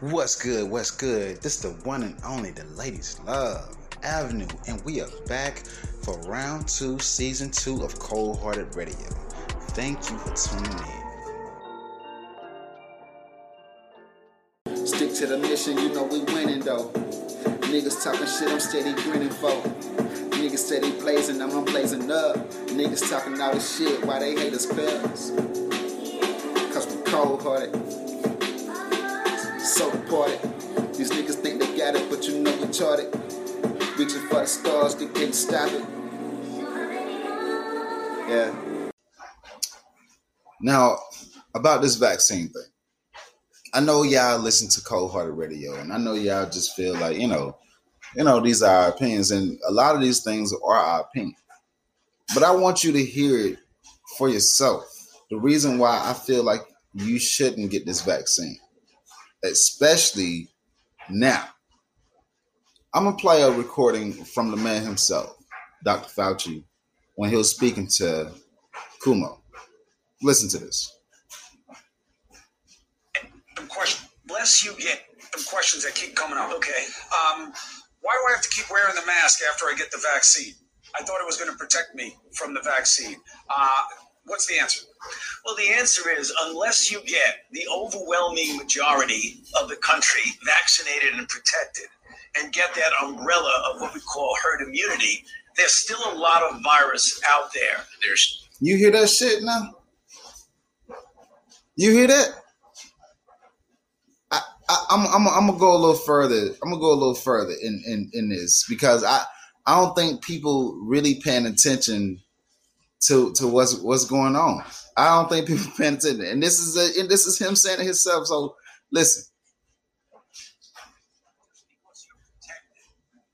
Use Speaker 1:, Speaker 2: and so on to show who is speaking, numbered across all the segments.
Speaker 1: What's good? What's good? This is the one and only the ladies love Avenue, and we are back for round two, season two of Cold Hearted Radio. Thank you for tuning
Speaker 2: in. Stick to the mission, you know we winning though. Niggas talking shit, I'm steady grinning for. Niggas steady blazing, I'm blazing up. Niggas talking all this shit, why they hate us fellas? Cause we cold hearted. So departed. These niggas think they got it, but you know we charted. Reaching for the stars, they can't stop it.
Speaker 1: Yeah. Now, about this vaccine thing. I know y'all listen to Cold Hearted Radio, and I know y'all just feel like, you know, you know, these are our opinions, and a lot of these things are our opinion. But I want you to hear it for yourself. The reason why I feel like you shouldn't get this vaccine, especially now. I'm gonna play a recording from the man himself, Dr. Fauci, when he was speaking to Cuomo. Listen to this.
Speaker 3: Question, bless you get the questions that keep coming up. Okay. Um, why do I have to keep wearing the mask after I get the vaccine? I thought it was going to protect me from the vaccine. Uh, what's the answer?
Speaker 4: Well, the answer is unless you get the overwhelming majority of the country vaccinated and protected and get that umbrella of what we call herd immunity, there's still a lot of virus out there. There's
Speaker 1: You hear that shit now? You hear that? I, I, I'm, I'm, I'm gonna go a little further. I'm gonna go a little further in, in, in this because I, I don't think people really paying attention to to what's what's going on. I don't think people paying attention, and this is a, and this is him saying it himself. So listen.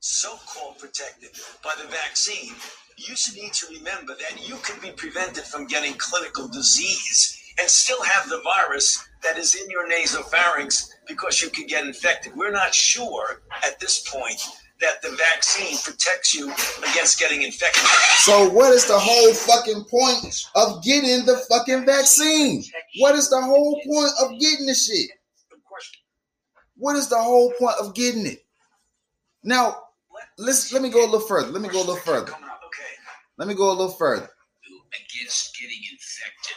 Speaker 4: So-called protected by the vaccine, you should need to remember that you can be prevented from getting clinical disease and still have the virus that is in your nasopharynx because you can get infected. We're not sure at this point that the vaccine protects you against getting infected.
Speaker 1: So what is the whole fucking point of getting the fucking vaccine? What is the whole point of getting the shit? What is the whole point of getting it? Now, let's let me go a little further. Let me go a little further. Let me go a little further.
Speaker 4: Against getting infected.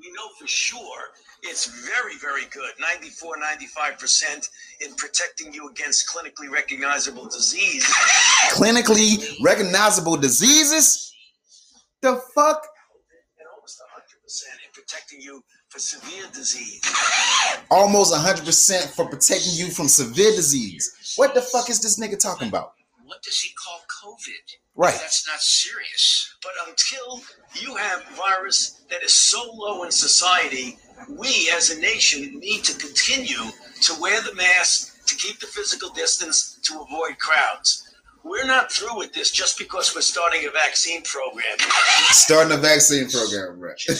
Speaker 4: We know for sure it's very, very good 94, 95% in protecting you against clinically recognizable disease.
Speaker 1: Clinically recognizable diseases? The fuck?
Speaker 4: And almost 100% in protecting you for severe disease.
Speaker 1: Almost 100% for protecting you from severe disease. What the fuck is this nigga talking about?
Speaker 4: What does he call COVID?
Speaker 1: Right.
Speaker 4: That's not serious. But until you have virus that is so low in society, we as a nation need to continue to wear the mask, to keep the physical distance, to avoid crowds. We're not through with this just because we're starting a vaccine program.
Speaker 1: Starting a vaccine program, right?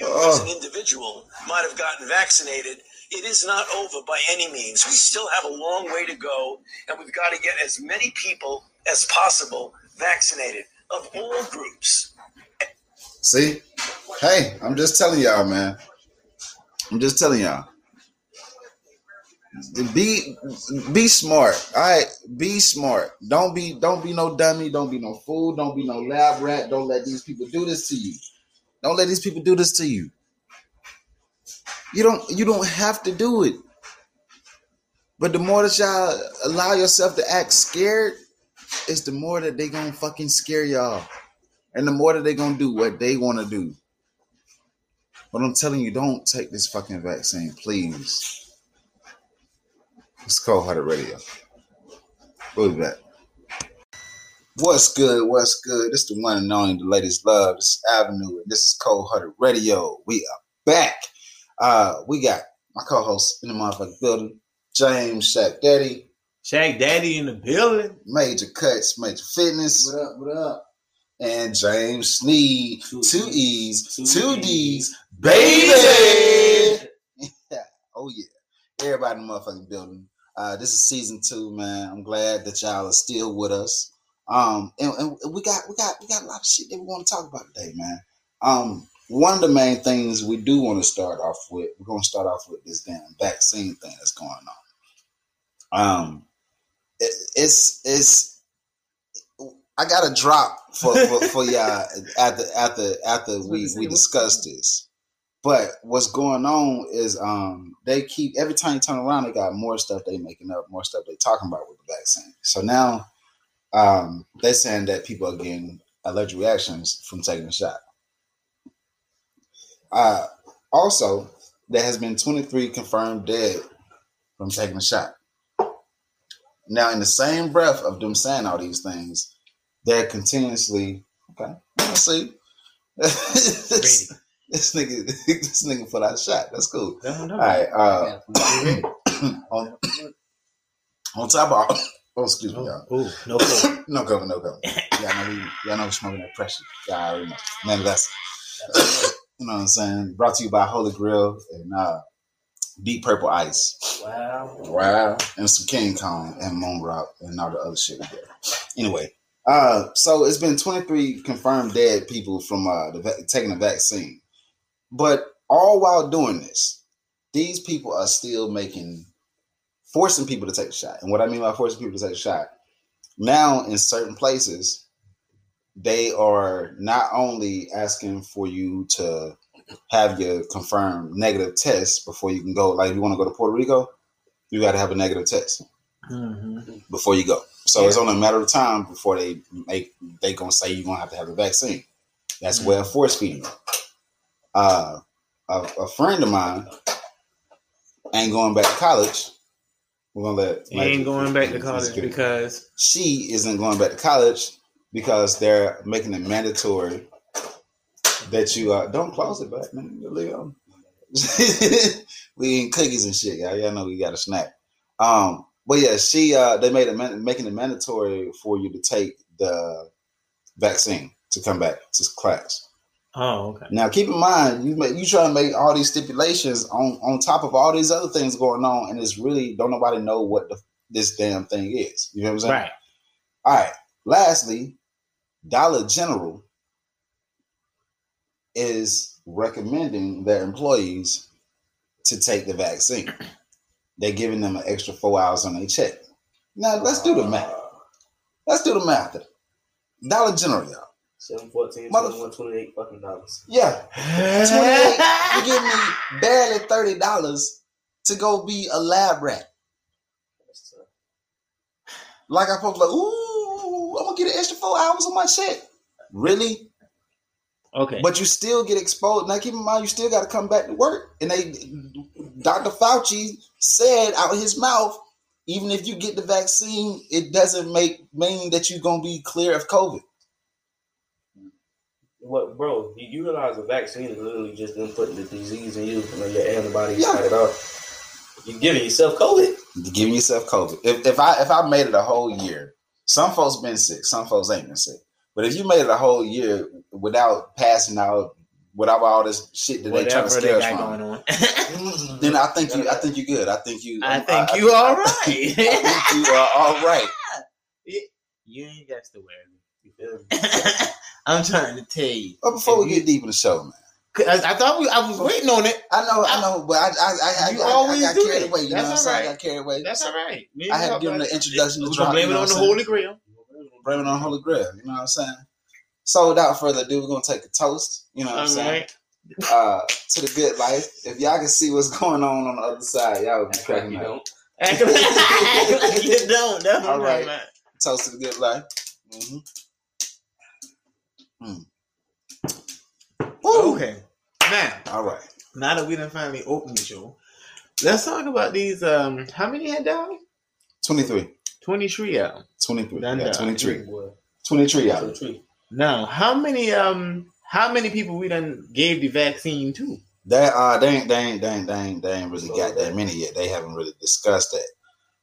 Speaker 4: you as an individual might have gotten vaccinated it is not over by any means. We still have a long way to go, and we've got to get as many people as possible vaccinated of all groups.
Speaker 1: See? Hey, I'm just telling y'all, man. I'm just telling y'all. Be be smart. All right, be smart. Don't be don't be no dummy. Don't be no fool. Don't be no lab rat. Don't let these people do this to you. Don't let these people do this to you. You don't you don't have to do it. But the more that y'all allow yourself to act scared, is the more that they gonna fucking scare y'all. And the more that they gonna do what they wanna do. But I'm telling you, don't take this fucking vaccine, please. It's Cold Hearted Radio. We'll be back. What's good? What's good? This is the one and only the ladies love. This Avenue, and this is Cold Hearted Radio. We are back. Uh, we got my co-host in the motherfucking building, James Shaq Daddy.
Speaker 5: Shaq Daddy in the building.
Speaker 1: Major Cuts, Major Fitness.
Speaker 2: What up? What up?
Speaker 1: And James Sneed, two, two E's, two, two D's, D's,
Speaker 5: baby.
Speaker 1: oh yeah, everybody in the motherfucking building. Uh, this is season two, man. I'm glad that y'all are still with us. Um, and, and we got we got we got a lot of shit that we want to talk about today, man. Um, one of the main things we do want to start off with, we're going to start off with this damn vaccine thing that's going on. Um, it, it's it's. I got a drop for for, for y'all after after after we we discussed this. But what's going on is um they keep every time you turn around, they got more stuff they making up, more stuff they talking about with the vaccine. So now um they're saying that people are getting allergic reactions from taking a shot. Uh also there has been 23 confirmed dead from taking a shot. Now, in the same breath of them saying all these things, they're continuously okay. Let's see. this, this nigga, this nigga put out a shot. That's cool.
Speaker 5: No, no.
Speaker 1: All right. Uh, on, on top of all, oh, excuse me, y'all.
Speaker 5: Oh, ooh, no cool.
Speaker 1: No cover, no cover. Y'all know, we, y'all know we're smoking that pressure. Y'all already know. Man, that's you know what I'm saying. Brought to you by Holy Grail and uh, Deep Purple Ice.
Speaker 5: Wow.
Speaker 1: Wow. And some King Kong and Moon Rock and all the other shit we did. Anyway, uh, so it's been 23 confirmed dead people from uh, the taking the vaccine. But all while doing this, these people are still making, forcing people to take a shot. And what I mean by forcing people to take a shot, now in certain places, they are not only asking for you to have your confirmed negative test before you can go. Like if you want to go to Puerto Rico, you got to have a negative test
Speaker 5: Mm-hmm.
Speaker 1: before you go. So it's only a matter of time before they make they gonna say you're gonna have to have a vaccine. That's
Speaker 5: Mhm.
Speaker 1: where force feeding. Uh, a, a friend of mine ain't going back to college. We're gonna let
Speaker 5: He ain't going back to college because
Speaker 1: she isn't going back to college because they're making it mandatory that you uh, don't close it back, man. We eating cookies and shit, y'all. Y'all know we got a snack. Um, but yeah, she uh, they made it man- making it mandatory for you to take the vaccine to come back to class.
Speaker 5: oh okay.
Speaker 1: Now, keep in mind, you make, you try to make all these stipulations on on top of all these other things going on, and it's really don't nobody know what the, this damn thing is. You know what I'm saying?
Speaker 5: Right.
Speaker 1: All right. Lastly, Dollar General is recommending their employees to take the vaccine. They're giving them an extra four hours on their check. Now let's do the math. Let's do the math. Dollar General, y'all.
Speaker 6: Seven fourteen,
Speaker 1: Mother-
Speaker 6: twenty one, twenty eight fucking dollars.
Speaker 1: Yeah, 28, you give me barely thirty dollars to go be a lab rat. Like I to like, ooh, I'm gonna get an extra four hours on my check. Really?
Speaker 5: Okay.
Speaker 1: But you still get exposed. Now keep in mind, you still got to come back to work. And they, Dr. Fauci said out of his mouth, even if you get the vaccine, it doesn't make mean that you're gonna be clear of COVID.
Speaker 6: What, bro? You utilize a vaccine is literally just them putting the disease in you and then your antibodies
Speaker 1: Yeah.
Speaker 6: fight it off. You're giving yourself COVID.
Speaker 1: You're giving yourself COVID. If, if I if I made it a whole year, some folks been sick, some folks ain't been sick. But if you made it a whole year without passing out, without all this shit that they trying to scare us from,
Speaker 5: going on.
Speaker 1: then I think you I think you're good. I think you
Speaker 5: I think you all right.
Speaker 1: I think you are all right.
Speaker 5: you ain't got to worry.
Speaker 6: You feel me?
Speaker 5: I'm trying to tell you.
Speaker 1: But before
Speaker 5: If
Speaker 1: we
Speaker 5: you-
Speaker 1: get deep in the show, man.
Speaker 5: 'Cause I, I thought we, I was waiting on it.
Speaker 1: I know, I know, but I, I, I, I,
Speaker 5: You
Speaker 1: I, I
Speaker 5: always
Speaker 1: got
Speaker 5: do
Speaker 1: carried
Speaker 5: that.
Speaker 1: away. You know
Speaker 5: That's
Speaker 1: what I'm
Speaker 5: all
Speaker 1: saying? I got carried away.
Speaker 5: That's all right. Me
Speaker 1: I had to give him the
Speaker 5: about it.
Speaker 1: introduction to
Speaker 5: We're
Speaker 1: drop.
Speaker 5: gonna blame
Speaker 1: you
Speaker 5: it on the
Speaker 1: saying?
Speaker 5: Holy Grail.
Speaker 1: Blame it on Holy Grail. You know what I'm saying? So without further ado, we're gonna take a toast. You know what I'm
Speaker 5: All
Speaker 1: saying?
Speaker 5: right.
Speaker 1: Uh, to the good life. If y'all can see what's going on on the other side, y'all would be
Speaker 6: Act like
Speaker 1: cracking
Speaker 6: you
Speaker 1: up.
Speaker 6: don't.
Speaker 5: Act like act you don't. That's
Speaker 1: All
Speaker 5: what
Speaker 1: right. Toast to the good life. Mm-hmm. Mm.
Speaker 5: Okay. Now,
Speaker 1: All right.
Speaker 5: now that we done finally opened the show, let's talk about these. Um, how many had died?
Speaker 1: 23.
Speaker 5: Twenty-three of them.
Speaker 1: 23. Yeah,
Speaker 5: done.
Speaker 1: 23.
Speaker 6: Boy.
Speaker 1: 23 out
Speaker 6: So
Speaker 1: of it.
Speaker 6: tree.
Speaker 5: Now, how many um, how many people we done gave the vaccine to?
Speaker 1: They uh they ain't they ain't they ain't they ain't, they ain't really got that many yet. They haven't really discussed that.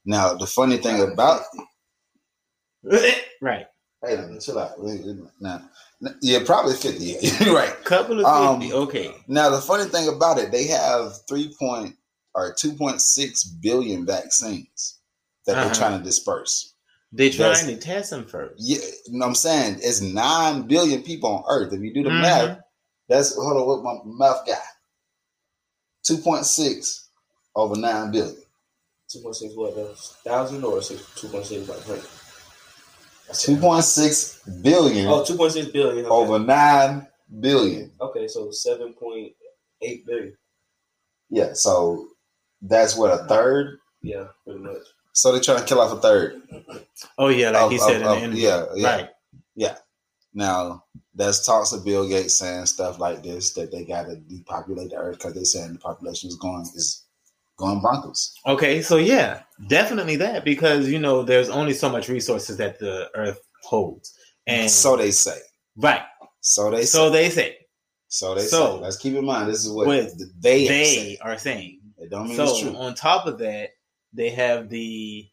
Speaker 1: Now the funny thing about
Speaker 5: right,
Speaker 1: hey chill out. Now, yeah, probably fifty. You're right.
Speaker 5: couple of
Speaker 1: Um,
Speaker 5: fifty. okay.
Speaker 1: Now the funny thing about it, they have three point or two point six billion vaccines that
Speaker 5: Uh-huh.
Speaker 1: they're trying to disperse.
Speaker 5: They
Speaker 1: that's-
Speaker 5: trying to test them first.
Speaker 1: Yeah, you know what I'm saying it's nine billion people on Earth. If you do the
Speaker 5: Mhm.
Speaker 1: math, That's hold on, what my mouth guy. Two point six over nine billion.
Speaker 6: Two point six what? Thousand or six? Two point six like hundred.
Speaker 1: Two point six billion
Speaker 6: Oh, 2.6 billion. Okay.
Speaker 1: over nine billion.
Speaker 6: Okay, so seven point eight billion.
Speaker 1: Yeah, so that's what a third.
Speaker 6: Yeah, pretty much.
Speaker 1: So they're trying to kill off a third.
Speaker 5: Oh yeah, like he said
Speaker 1: of-
Speaker 5: in the interview.
Speaker 1: yeah, yeah.
Speaker 5: Right.
Speaker 1: Now, there's talks of Bill Gates saying stuff like this that they got to depopulate the earth because they're saying the population is going is going bonkers.
Speaker 5: Okay, so yeah, definitely that because you know there's only so much resources that the earth holds. And
Speaker 1: so they say.
Speaker 5: right.
Speaker 1: So they
Speaker 5: So
Speaker 1: say.
Speaker 5: they say
Speaker 1: So they
Speaker 5: so-
Speaker 1: say. Let's keep in mind this is what
Speaker 5: What
Speaker 1: they,
Speaker 5: they are saying.
Speaker 1: It don't mean
Speaker 5: So
Speaker 1: it's true.
Speaker 5: on top of that, they have the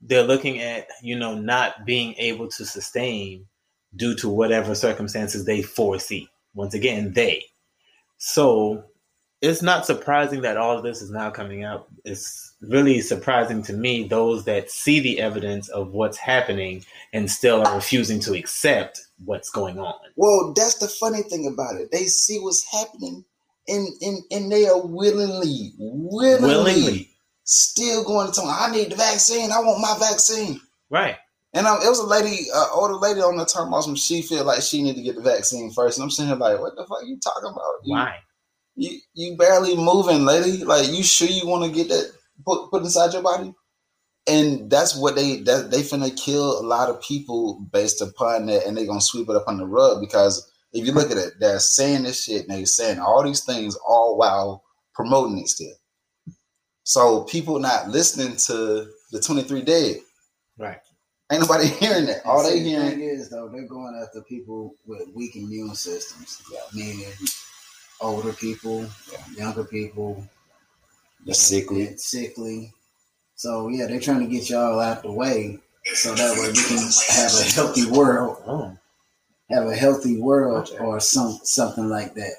Speaker 5: they're looking at you know not being able to sustain due to whatever circumstances they foresee. Once again, they. So it's not surprising that all of this is now coming out. It's really surprising to me those that see the evidence of what's happening and still are refusing to accept what's going on.
Speaker 1: Well, that's the funny thing about it. They see what's happening, and and and they are willingly, willingly,
Speaker 5: Willingly.
Speaker 1: Still going to tell me, I need the vaccine. I want my vaccine.
Speaker 5: Right.
Speaker 1: And um, it was a lady, uh, older lady on the term awesome. She feel like she need to get the vaccine first, and I'm sitting here like, what the fuck you talking about? You,
Speaker 5: Why?
Speaker 1: You you barely moving, lady. Like you sure you want to get that put put inside your body? And that's what they that they finna kill a lot of people based upon that, and they gonna sweep it up on the rug because if you look at it, they're saying this shit and they're saying all these things all while promoting it still. So people not listening to the 23 dead.
Speaker 5: Right.
Speaker 1: Ain't nobody hearing that. All they
Speaker 2: See, the
Speaker 1: hearing
Speaker 2: thing is though, they're going after people with weak immune systems, yeah. meaning older people, younger people,
Speaker 1: the sickly.
Speaker 2: sickly. So yeah, they're trying to get y'all out the way so that way we can have a healthy world,
Speaker 5: Oh.
Speaker 2: have a healthy world or some something like that.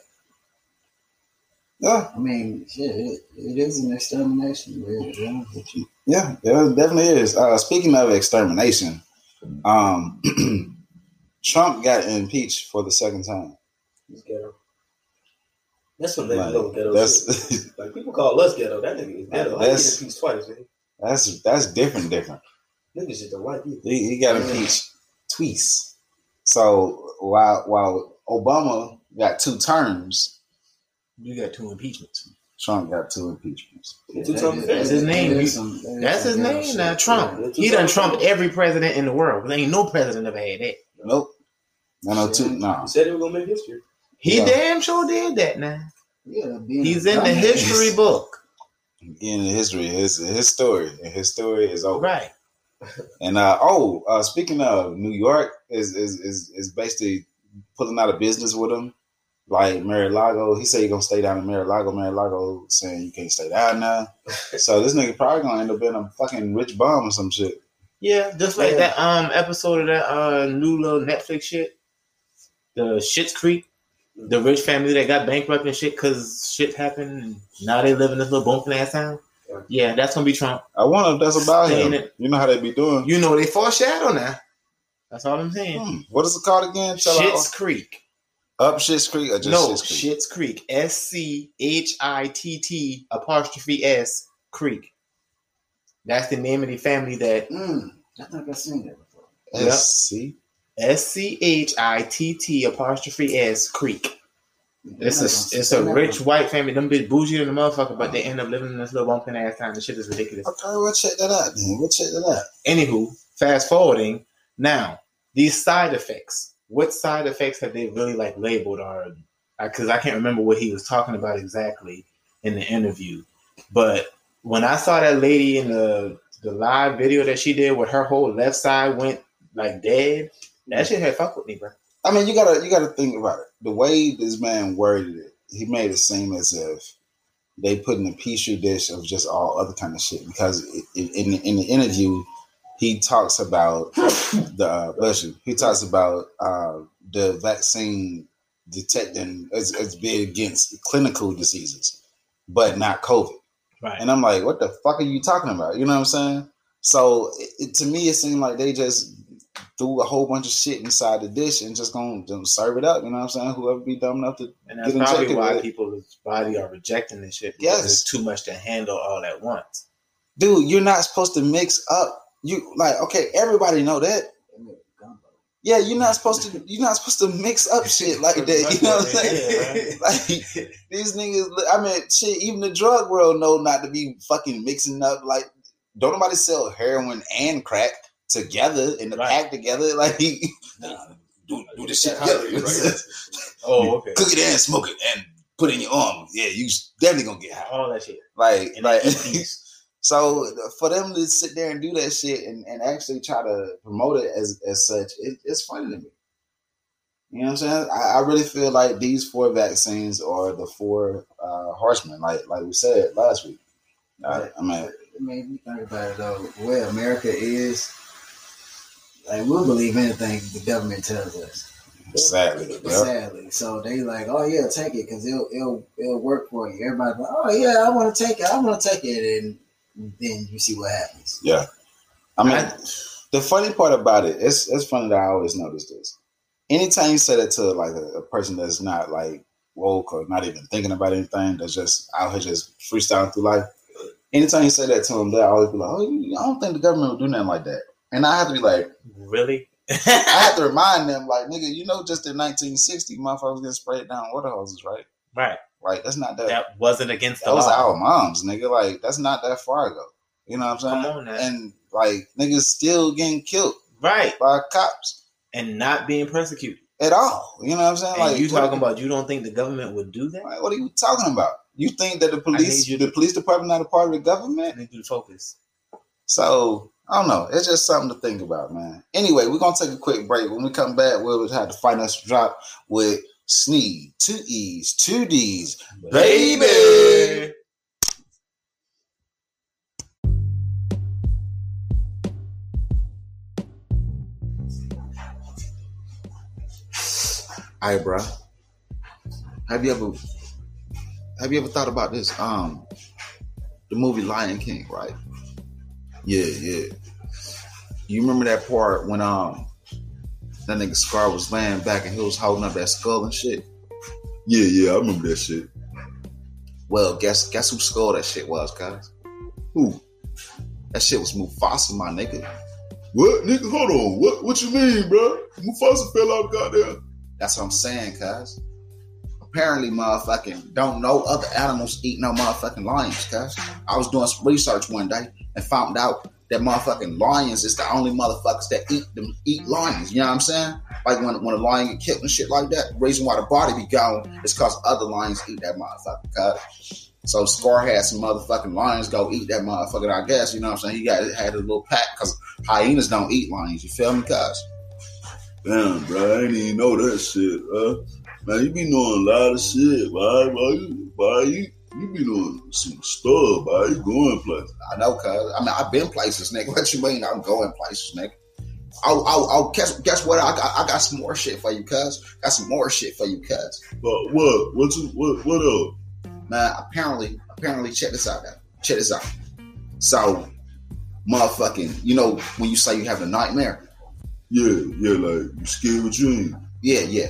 Speaker 1: Yeah,
Speaker 2: I mean, shit, it, it is an extermination. Really, to be honest with you.
Speaker 1: Yeah, it definitely is. Uh, speaking of extermination, um, Trump got impeached for the second time.
Speaker 6: He's ghetto. That's what they
Speaker 1: Like,
Speaker 6: know ghetto
Speaker 1: that's
Speaker 6: Like people call us ghetto. That nigga is ghetto.
Speaker 1: That's-
Speaker 6: impeached twice, man.
Speaker 1: that's that's different. Different.
Speaker 6: Niggas just don't like you.
Speaker 1: He, he got impeached twice. So while while Obama got two terms,
Speaker 5: You got two impeachments.
Speaker 1: Trump got two impeachments.
Speaker 6: Two times
Speaker 5: That's his name.
Speaker 2: There is some- there is
Speaker 5: That's
Speaker 2: some
Speaker 5: his name
Speaker 2: shit.
Speaker 5: now, Trump.
Speaker 6: Yeah.
Speaker 5: He done trumped every president in the world. There ain't no president ever had that.
Speaker 1: Nope. No, no, two. No.
Speaker 6: He said he was gonna make history.
Speaker 5: He
Speaker 1: Yeah.
Speaker 5: damn sure did that now.
Speaker 2: Yeah, being
Speaker 5: He's in the
Speaker 2: dumbass.
Speaker 5: history book.
Speaker 1: In the history, his his story, his story is over.
Speaker 5: Right.
Speaker 1: And uh, oh, uh, speaking of New York, is is is is basically pulling out of business with him. Like Mar-a-Lago, he said he gonna stay down in Mar-a-Lago. Mar-a-Lago saying you can't stay down now. so this nigga probably gonna end up being a fucking rich bum or some shit.
Speaker 5: Yeah, just like
Speaker 6: Yeah.
Speaker 5: that um episode of that uh new little Netflix shit. The Schitt's Creek. The rich family that got bankrupt and shit because shit happened and now they live in this little bumping ass town.
Speaker 6: Yeah.
Speaker 5: Yeah, that's gonna be Trump.
Speaker 1: I wonder if that's about
Speaker 5: Stay in
Speaker 1: him.
Speaker 5: it.
Speaker 1: You know how they be doing.
Speaker 5: You know they foreshadow now. That's all I'm saying.
Speaker 1: Hmm, what is it called again?
Speaker 5: Schitt's Creek.
Speaker 1: Up Shit's Creek or just
Speaker 5: no,
Speaker 1: Schitt's Creek?
Speaker 5: Schitt's Creek. S C H I T T apostrophe S Creek. That's the name of the family that
Speaker 2: Mm, I think I've seen that before.
Speaker 5: Yep.
Speaker 1: S C.
Speaker 5: S C H I T T apostrophe S Creek. It's a it's a rich white family. Them bitch bougie than the motherfucker, but they end up living in this little bumping ass town. The shit is ridiculous.
Speaker 1: Okay, we'll check that out. Then we'll check that out.
Speaker 5: Anywho, fast forwarding now, these side effects. What side effects have they really like labeled? Or because uh, I can't remember what he was talking about exactly in the interview, but when I saw that lady in the the live video that she did, where her whole left side went like dead, that shit had fucked with me, bro.
Speaker 1: I mean, you gotta you gotta think about it. The way this man worded it, he made it seem as if they put in a petri dish of just all other kind of shit. Because in, in the interview, he talks about the uh, bless you. He talks about uh, the vaccine detecting as, as big against clinical diseases, but not COVID.
Speaker 5: Right.
Speaker 1: And I'm like, what the fuck are you talking about? You know what I'm saying? So it, it- to me, it seemed like they just threw a whole bunch of shit inside the dish and just gonna just serve it up. You know what I'm saying? Whoever be dumb enough to
Speaker 5: And that's probably why
Speaker 1: with
Speaker 5: people's body are rejecting this shit. Because
Speaker 1: Yes.
Speaker 5: it's too much to handle all at once.
Speaker 1: dude, you're not supposed to mix up. You like okay, everybody know that. Yeah, you're not supposed to. You're not supposed to mix up shit like that. You know what I'm saying? like these niggas. I mean, shit. Even the drug world know not to be fucking mixing up. Like, don't nobody sell heroin and crack together in the
Speaker 5: Right.
Speaker 1: pack together. Like, do do this shit together.
Speaker 6: right?
Speaker 5: Oh, okay.
Speaker 1: Cook it and smoke it and put it in your arm. Yeah, you definitely gonna get high.
Speaker 5: All that shit.
Speaker 1: Like,
Speaker 5: And
Speaker 1: like.
Speaker 5: They eat these.
Speaker 1: So for them to sit there and do that shit and, and actually try to promote it as as such, it, it's funny to me. You know what I'm saying? I, I really feel like these four vaccines are the four uh, horsemen, like like we said last week. I, I mean,
Speaker 2: I mean, you think about it though, where America is, like we'll believe anything the government tells us.
Speaker 1: sadly.
Speaker 2: Sadly, so they like, oh yeah, take it because it'll it'll it'll work for you. Everybody, like, oh yeah, I want to take it. I want to take it, and then you see what happens.
Speaker 1: yeah. I mean,
Speaker 5: I-
Speaker 1: the funny part about it, it's it's funny that I always notice this. Anytime you say that to like a, a person that's not like woke or not even thinking about anything, that's just out here just freestyling through life. Anytime you say that to them, they always be like, "Oh, I don't think the government would do nothing like that." And I have to be like,
Speaker 5: Really?
Speaker 1: I have to remind them, like, nigga, you know, just in 1960, motherfuckers getting sprayed down water hoses, right?
Speaker 5: right.
Speaker 1: Like, that's not that.
Speaker 5: That wasn't against the
Speaker 1: that was
Speaker 5: law.
Speaker 1: our moms, nigga. Like, that's not that far ago. You know what I'm saying?
Speaker 5: On.
Speaker 1: And like, niggas still getting killed
Speaker 5: Right.
Speaker 1: by cops
Speaker 5: And not being persecuted.
Speaker 1: at all. You know what I'm saying?
Speaker 5: And
Speaker 1: like,
Speaker 5: you
Speaker 1: what-
Speaker 5: talking about you don't think the government would do that?
Speaker 1: Like, what are you talking about? You think that the police,
Speaker 5: need you
Speaker 1: the police department, not a part of the government?
Speaker 5: They do focus.
Speaker 1: So I don't know. It's just something to think about, man. Anyway, we're gonna take a quick break. When we come back, we'll have the financial drop with Sneed, two E's, two D's, baby. Bro. Have you ever have you ever thought about this? Um, the movie Lion King, right? Yeah, yeah. You remember that part when um that nigga Scar was laying back and he was holding up that skull and shit? Yeah, yeah, I remember that shit. Well, guess guess whose skull that shit was, guys? Who? That shit was Mufasa, my nigga. What, nigga? Hold on. What? What you mean, bro? Mufasa fell out, goddamn. That's what I'm saying, cuz. Apparently, motherfucking don't know other animals eat no motherfucking lions, cuz. I was doing some research one day and found out that motherfucking lions is the only motherfuckers that eat them eat lions. You know what I'm saying? Like when when a lion get killed and shit like that. The reason why the body be gone is cause other lions eat that motherfucker. Cuz. So Scar had some motherfucking lions go eat that motherfucker. I guess you know what I'm saying. He got had a little pack because hyenas don't eat lions. You feel me, cuz? Damn, bro, I didn't even know that shit, bro. Man, you be knowing a lot of shit, Why, you, boy, you, you be doing some stuff, boy. You going places. I know, cuz. I mean, I've been places, nigga. What you mean I'm going places, nigga. I'll, I'll guess, guess what? I got, I got some more shit for you, cuz. Got some more shit for you, cuz.
Speaker 7: But what? What you what what up?
Speaker 1: Man, apparently, apparently, check this out, now. Check this out. So, motherfucking, you know, when you say you have a nightmare,
Speaker 7: Yeah, yeah, like you scared what you.
Speaker 1: Yeah, yeah.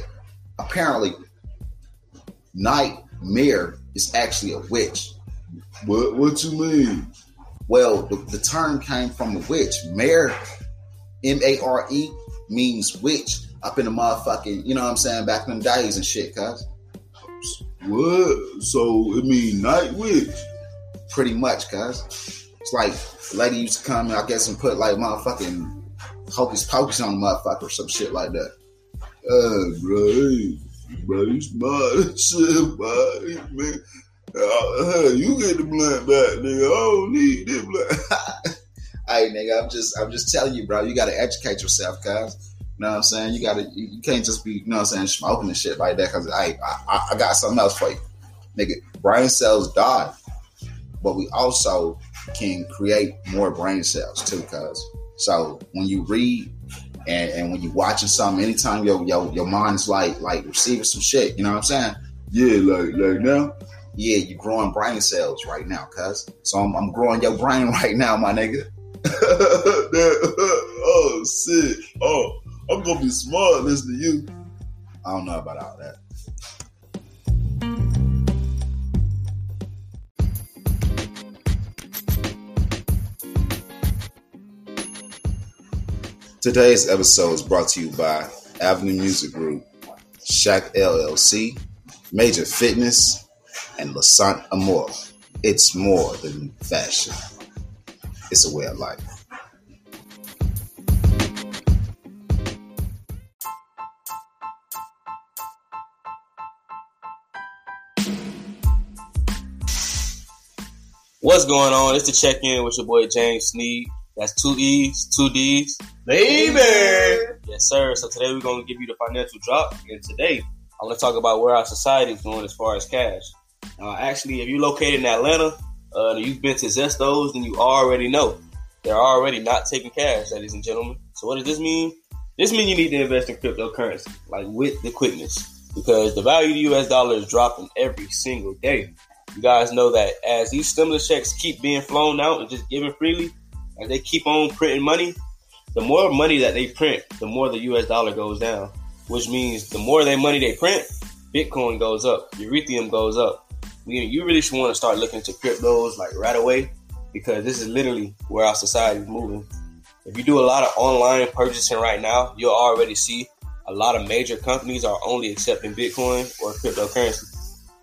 Speaker 1: Apparently, Nightmare is actually a witch.
Speaker 7: What what you mean?
Speaker 1: Well, the, the term came from a witch. Mare, M A R E, means witch up in the motherfucking, you know what I'm saying, back in the days and shit, cuz.
Speaker 7: What? So it mean night witch?
Speaker 1: Pretty much, cuz. It's like lady used to come, I guess, and put like motherfucking hocus pocus on the motherfucker or some shit like that.
Speaker 7: Uh, bro, shit, bro. Hey, man. Uh, you get the blunt back, nigga. I don't need this blunt.
Speaker 1: hey nigga, I'm just I'm just telling you, bro. You gotta educate yourself, cuz. You know what I'm saying? You gotta you, you can't just be, you know what I'm saying, smoking and shit like that. Cause I, I I got something else for you. Nigga, brain cells die. But we also can create more brain cells too, cuz. So when you read and, and when you watching something, anytime your your your mind's like like receiving some shit, you know what I'm saying?
Speaker 7: Yeah, like like now.
Speaker 1: Yeah, you're growing brain cells right now, cuz. So I'm, I'm growing your brain right now, my nigga.
Speaker 7: Oh shit. Oh, I'm gonna be smart listening to you.
Speaker 1: I don't know about all that. Today's episode is brought to you by Avenue Music Group, Shack LLC, Major Fitness, and Lassant Amor. It's more than fashion. It's a way of life.
Speaker 6: What's going on? It's the check in with your boy James Sneed. That's two E's, two D's.
Speaker 5: Baby!
Speaker 6: Yes, sir. So today we're going to give you the financial drop. And today I want to talk about where our society is going as far as cash. Uh, actually, if you're located in Atlanta uh, and you've been to Zestos, then you already know they're already not taking cash, ladies and gentlemen. So what does this mean? This means you need to invest in cryptocurrency, like with the quickness, because the value of the U.S. dollar is dropping every single day. You guys know that as these stimulus checks keep being flown out and just given freely, as they keep on printing money, the more money that they print, the more the US dollar goes down. Which means the more they money they print, Bitcoin goes up, Ethereum goes up. You, you really should want to start looking into cryptos like right away because this is literally where our society is moving. If you do a lot of online purchasing right now, you'll already see a lot of major companies are only accepting Bitcoin or cryptocurrency.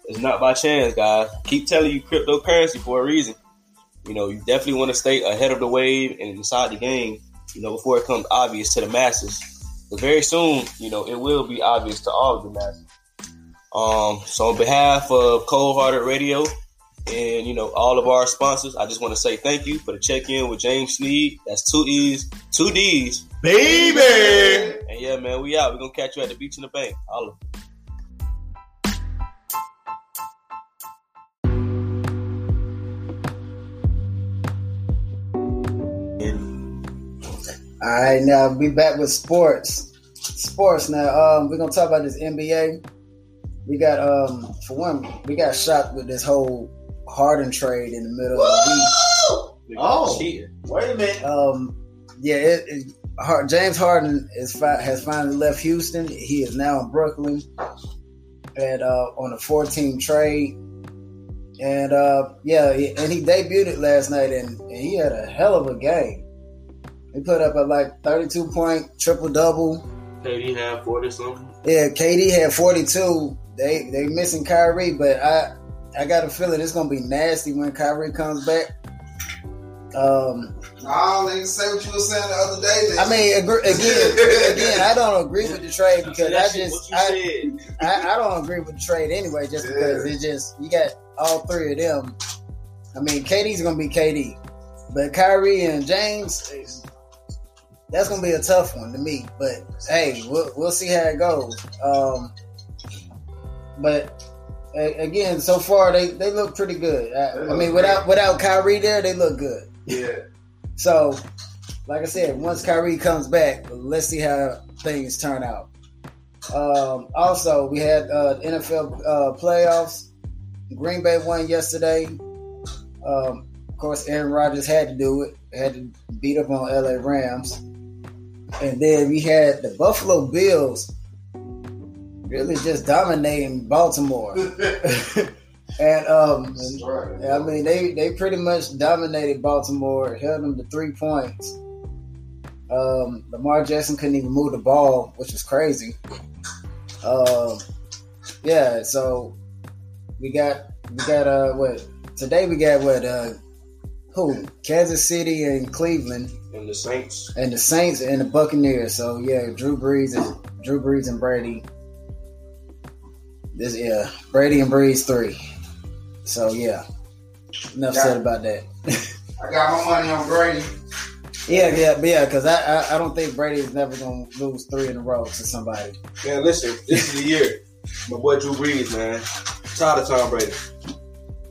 Speaker 6: It's not by chance, guys. Keep telling you cryptocurrency for a reason. You know, you definitely want to stay ahead of the wave and inside the game, you know, before it comes obvious to the masses. But very soon, you know, it will be obvious to all of the masses. Um, so on behalf of Cold Hearted Radio and you know all of our sponsors, I just want to say thank you for the check-in with James Sneed. That's two E's, two D's.
Speaker 5: Baby!
Speaker 6: And yeah, man, we out. We're gonna catch you at the beach in the bank. Holla.
Speaker 2: All right, now we back with sports. Sports now. Um, we're gonna talk about this NBA. We got um for one, we got shocked with this whole Harden trade in the middle of the
Speaker 5: week.
Speaker 6: Oh.
Speaker 5: Wait a minute.
Speaker 2: Um, yeah, it, it, Har- James Harden is fi- has finally left Houston. He is now in Brooklyn and uh, on a 14 trade. And uh, yeah, and he debuted it last night, and, and he had a hell of a game. He put up a like 32 point triple double.
Speaker 6: KD had 40 something.
Speaker 2: Yeah, KD had 42. They they missing Kyrie, but I I got a feeling it's gonna be nasty when Kyrie comes back. Um,
Speaker 1: Oh, nigga, say what you were saying the other day.
Speaker 2: I mean, agree, again, again, I don't agree with the trade because I just I. I, I don't agree with the trade anyway, just because it just you got all three of them. I mean, KD's gonna be KD, but Kyrie and James, that's gonna be a tough one to me. But hey, we'll, we'll see how it goes. Um, but again, so far they, they look pretty good. I, I mean, without without Kyrie there, they look good.
Speaker 1: Yeah.
Speaker 2: So, like I said, once Kyrie comes back, let's see how things turn out. Um, also, we had uh, NFL uh, playoffs. Green Bay won yesterday. Um, of course, Aaron Rodgers had to do it. Had to beat up on LA Rams. And then we had the Buffalo Bills really just dominating Baltimore. and um, I mean, they they pretty much dominated Baltimore, held them to three points. Um, Lamar Jackson couldn't even move the ball, which was crazy. Um, yeah, so we got we got uh what today we got what uh who Kansas City and Cleveland
Speaker 6: And the Saints.
Speaker 2: and the Saints and the Buccaneers. So yeah, Drew Brees and Drew Brees and Brady. This yeah, Brady and Brees three. So yeah, enough
Speaker 1: Yeah.
Speaker 2: said about that.
Speaker 1: I got my money on Brady.
Speaker 2: yeah, yeah, yeah, because I, I I don't think Brady is never gonna lose three in a row to somebody.
Speaker 6: Yeah, listen, this is the year. My boy Drew Brees, man. Tired of Tom Brady.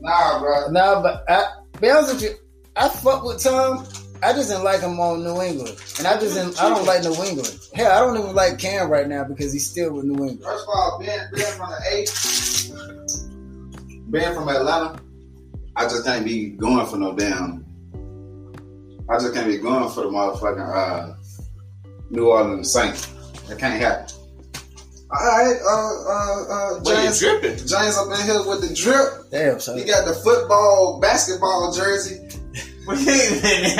Speaker 1: Nah, bro.
Speaker 2: No, but I be honest with you, I fuck with Tom. I just didn't like him on New England, and I just didn't, I don't like New England. Hell, I don't even like Cam right now because he's still with New England.
Speaker 1: First of all, being, being from the eight, being from Atlanta, I just can't be going for no damn I just can't be going for the motherfucking uh, New Orleans Saints. That can't happen. All right, uh, uh, uh,
Speaker 6: Wait,
Speaker 1: James,
Speaker 6: dripping.
Speaker 1: James up in here with the drip.
Speaker 2: Damn, so
Speaker 1: He got the football, basketball jersey.
Speaker 5: Wait a minute.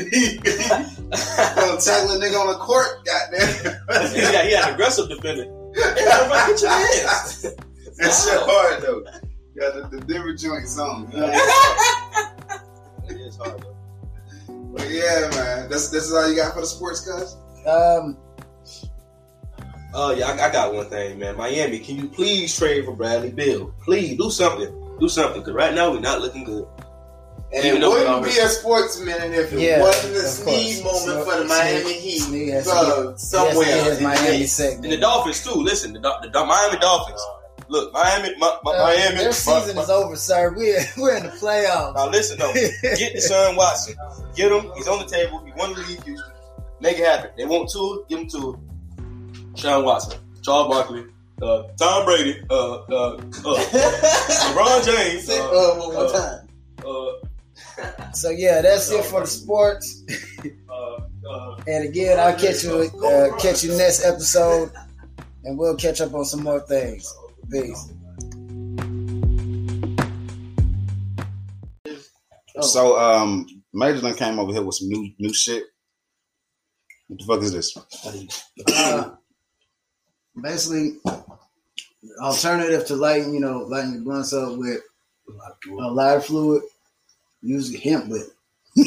Speaker 1: Gonna tackle a nigga on the court, goddamn.
Speaker 6: he, got, he had an aggressive defender. Hey, everybody get your hands.
Speaker 1: That shit hard though. Got the, the different joints on.
Speaker 6: It is hard, though.
Speaker 1: But yeah, man. That's this is all you got for the sports cuz?
Speaker 2: um,
Speaker 6: Oh yeah, I, I got one thing, man. Miami, can you please trade for Bradley Beal? Please do something. Do something, because right now we're not looking good.
Speaker 4: And
Speaker 6: Even
Speaker 4: it
Speaker 6: though we
Speaker 4: wouldn't be a sportsman if it
Speaker 2: Yeah,
Speaker 4: wasn't a
Speaker 2: of
Speaker 4: Sneed moment
Speaker 2: So-
Speaker 4: for the Miami
Speaker 2: Sneed-
Speaker 4: Heat.
Speaker 2: Sneed has
Speaker 4: So, somewhere.
Speaker 2: Yes,
Speaker 4: in the
Speaker 2: Miami
Speaker 4: East.
Speaker 2: segment.
Speaker 6: And the Dolphins too. Listen, the, the, the Miami Dolphins. Look, Miami, my, my,
Speaker 2: Uh,
Speaker 6: Miami.
Speaker 2: Their season
Speaker 6: my-
Speaker 2: is over, sir. We're we're in the playoffs.
Speaker 6: Now listen though, get Deshaun Watson. Get him. He's on the table. He won the league. Houston. Make it happen. They want two. Give him two. Deshaun Watson, Charles Barkley, uh, Tom Brady, uh, uh, uh, LeBron James.
Speaker 4: Say,
Speaker 6: Uh,
Speaker 4: uh, one more time.
Speaker 6: uh,
Speaker 2: So yeah, that's it for the sports.
Speaker 6: uh, uh,
Speaker 2: And again, I'll catch you uh, catch you next episode, and we'll catch up on some more things. Peace. Oh.
Speaker 1: So um Major done came over here with some new new shit. What the fuck is this?
Speaker 2: Basically, alternative to lighting, you know, lighting your blunts up with a lighter fluid, use hemp wick.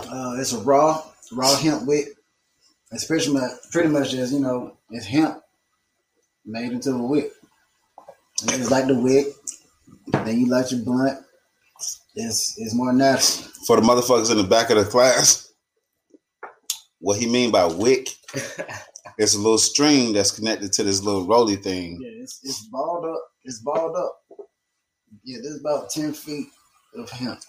Speaker 2: uh, it's a raw, raw hemp wick. It's pretty much, pretty much just, you know, it's hemp made into a wick. And you just the wick, then you light your blunt. It's, it's more natural.
Speaker 1: For the motherfuckers in the back of the class, what he mean by wick? it's a little string that's connected to this little roly thing.
Speaker 2: Yeah, it's, it's balled up. It's balled up. Yeah, this is about 10 feet of hemp.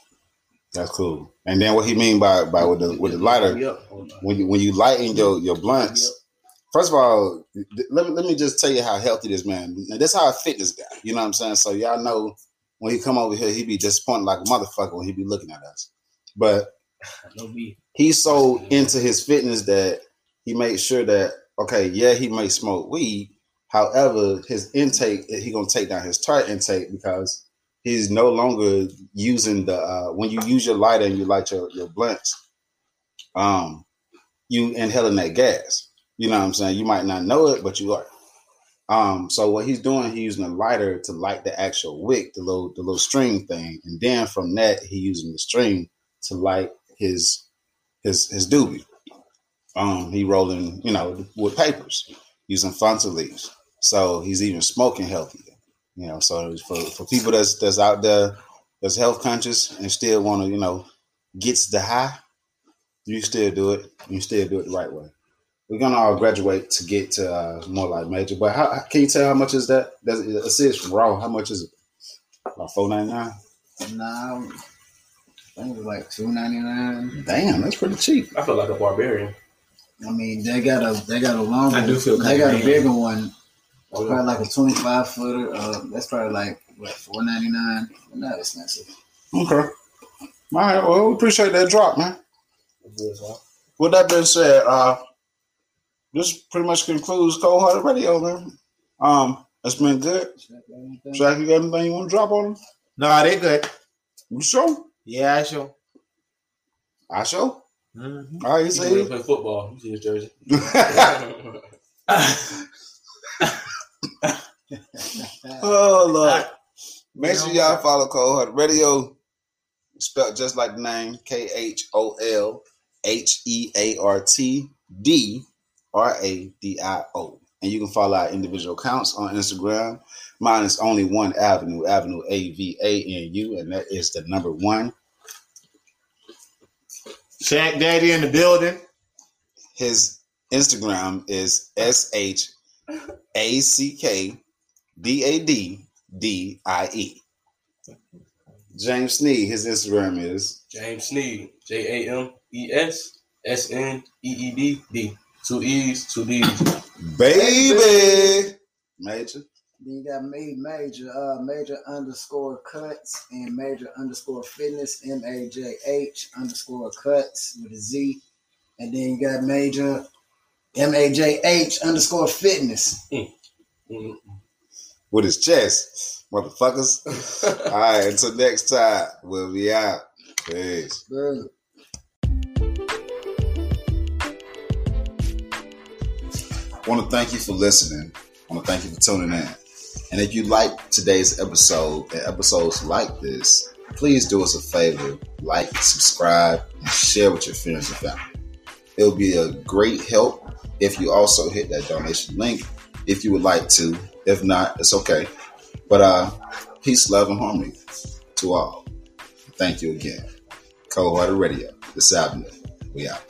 Speaker 1: That's cool. And then what he mean by by with the with the lighter, when you when you lighten your your blunts. First of all, let me let me just tell you how healthy this man. Now, this how I fit this guy. You know what I'm saying? So y'all know when he come over here, he be disappointed like a motherfucker when he be looking at us. But he's so into his fitness that he made sure that okay, yeah, he may smoke weed. However, his intake he gonna take down his tart intake because he's no longer using the uh, when you use your lighter and you light your, your blunts, um, you inhaling that gas. You know what I'm saying? You might not know it, but you are. Um, so what he's doing, he's using a lighter to light the actual wick, the little the little string thing, and then from that he using the string to light his his his doobie. Um, he rolling, you know, with papers using Fanta leaves. So he's even smoking healthier. You know, so for, for people that's that's out there that's health conscious and still want to, you know, gets the high, you still do it. You still do it the right way. We're gonna all graduate to get to uh, more like major. But how, can you tell how much is that? That's assist raw. How much is it? About four ninety nine.
Speaker 2: Nah, I think it was like two ninety nine.
Speaker 1: Damn, that's pretty cheap.
Speaker 6: I feel like a barbarian.
Speaker 2: I mean, they got a they got a longer.
Speaker 5: I do feel
Speaker 2: they got a
Speaker 5: kinda
Speaker 2: bigger one.
Speaker 6: Oh,
Speaker 2: Probably like a twenty five footer. Uh, that's probably like what four ninety nine. Not expensive.
Speaker 1: Okay. All right. Well, we appreciate that drop, man.
Speaker 6: Good, so.
Speaker 1: With that being said, uh, this pretty much concludes Cold Hearted Radio, man. Um, it's been good. Shaq, you got anything you want to drop on them?
Speaker 5: No, they good.
Speaker 1: You sure?
Speaker 5: Yeah, I sure.
Speaker 1: I sure.
Speaker 5: Mm-hmm.
Speaker 1: All right, you
Speaker 6: He's going to
Speaker 1: see.
Speaker 6: play football. You see his jersey.
Speaker 1: oh Lord. Make sure y'all follow Cold Hearted Radio. Spelled just like the name K H O L H E A R T D R A D I O. And you can follow our individual accounts on Instagram. Mine is only one avenue, Avenue A V A N U, and that is the number one.
Speaker 5: Shaq Daddy in the building.
Speaker 1: His Instagram is S H A C K D A D D I E. James Sneed, his Instagram is
Speaker 6: James Sneed. J A M E S S N E E D D. Two E's, two D's.
Speaker 1: Baby. Major.
Speaker 2: Then you got me, major, uh, major underscore cuts and major underscore fitness, M A J H underscore cuts with a Z. And then you got major, M A J H underscore fitness.
Speaker 6: Mm.
Speaker 1: With his chest, motherfuckers. All right, until next time, we'll be out. Peace.
Speaker 2: Good.
Speaker 1: I want to thank you for listening. I want to thank you for tuning in. And if you like today's episode and episodes like this, please do us a favor, like, subscribe, and share with your friends and family. It will be a great help if you also hit that donation link if you would like to. If not, it's okay. But uh peace, love, and harmony to all. Thank you again. Hearted Radio, the Avenue. We out.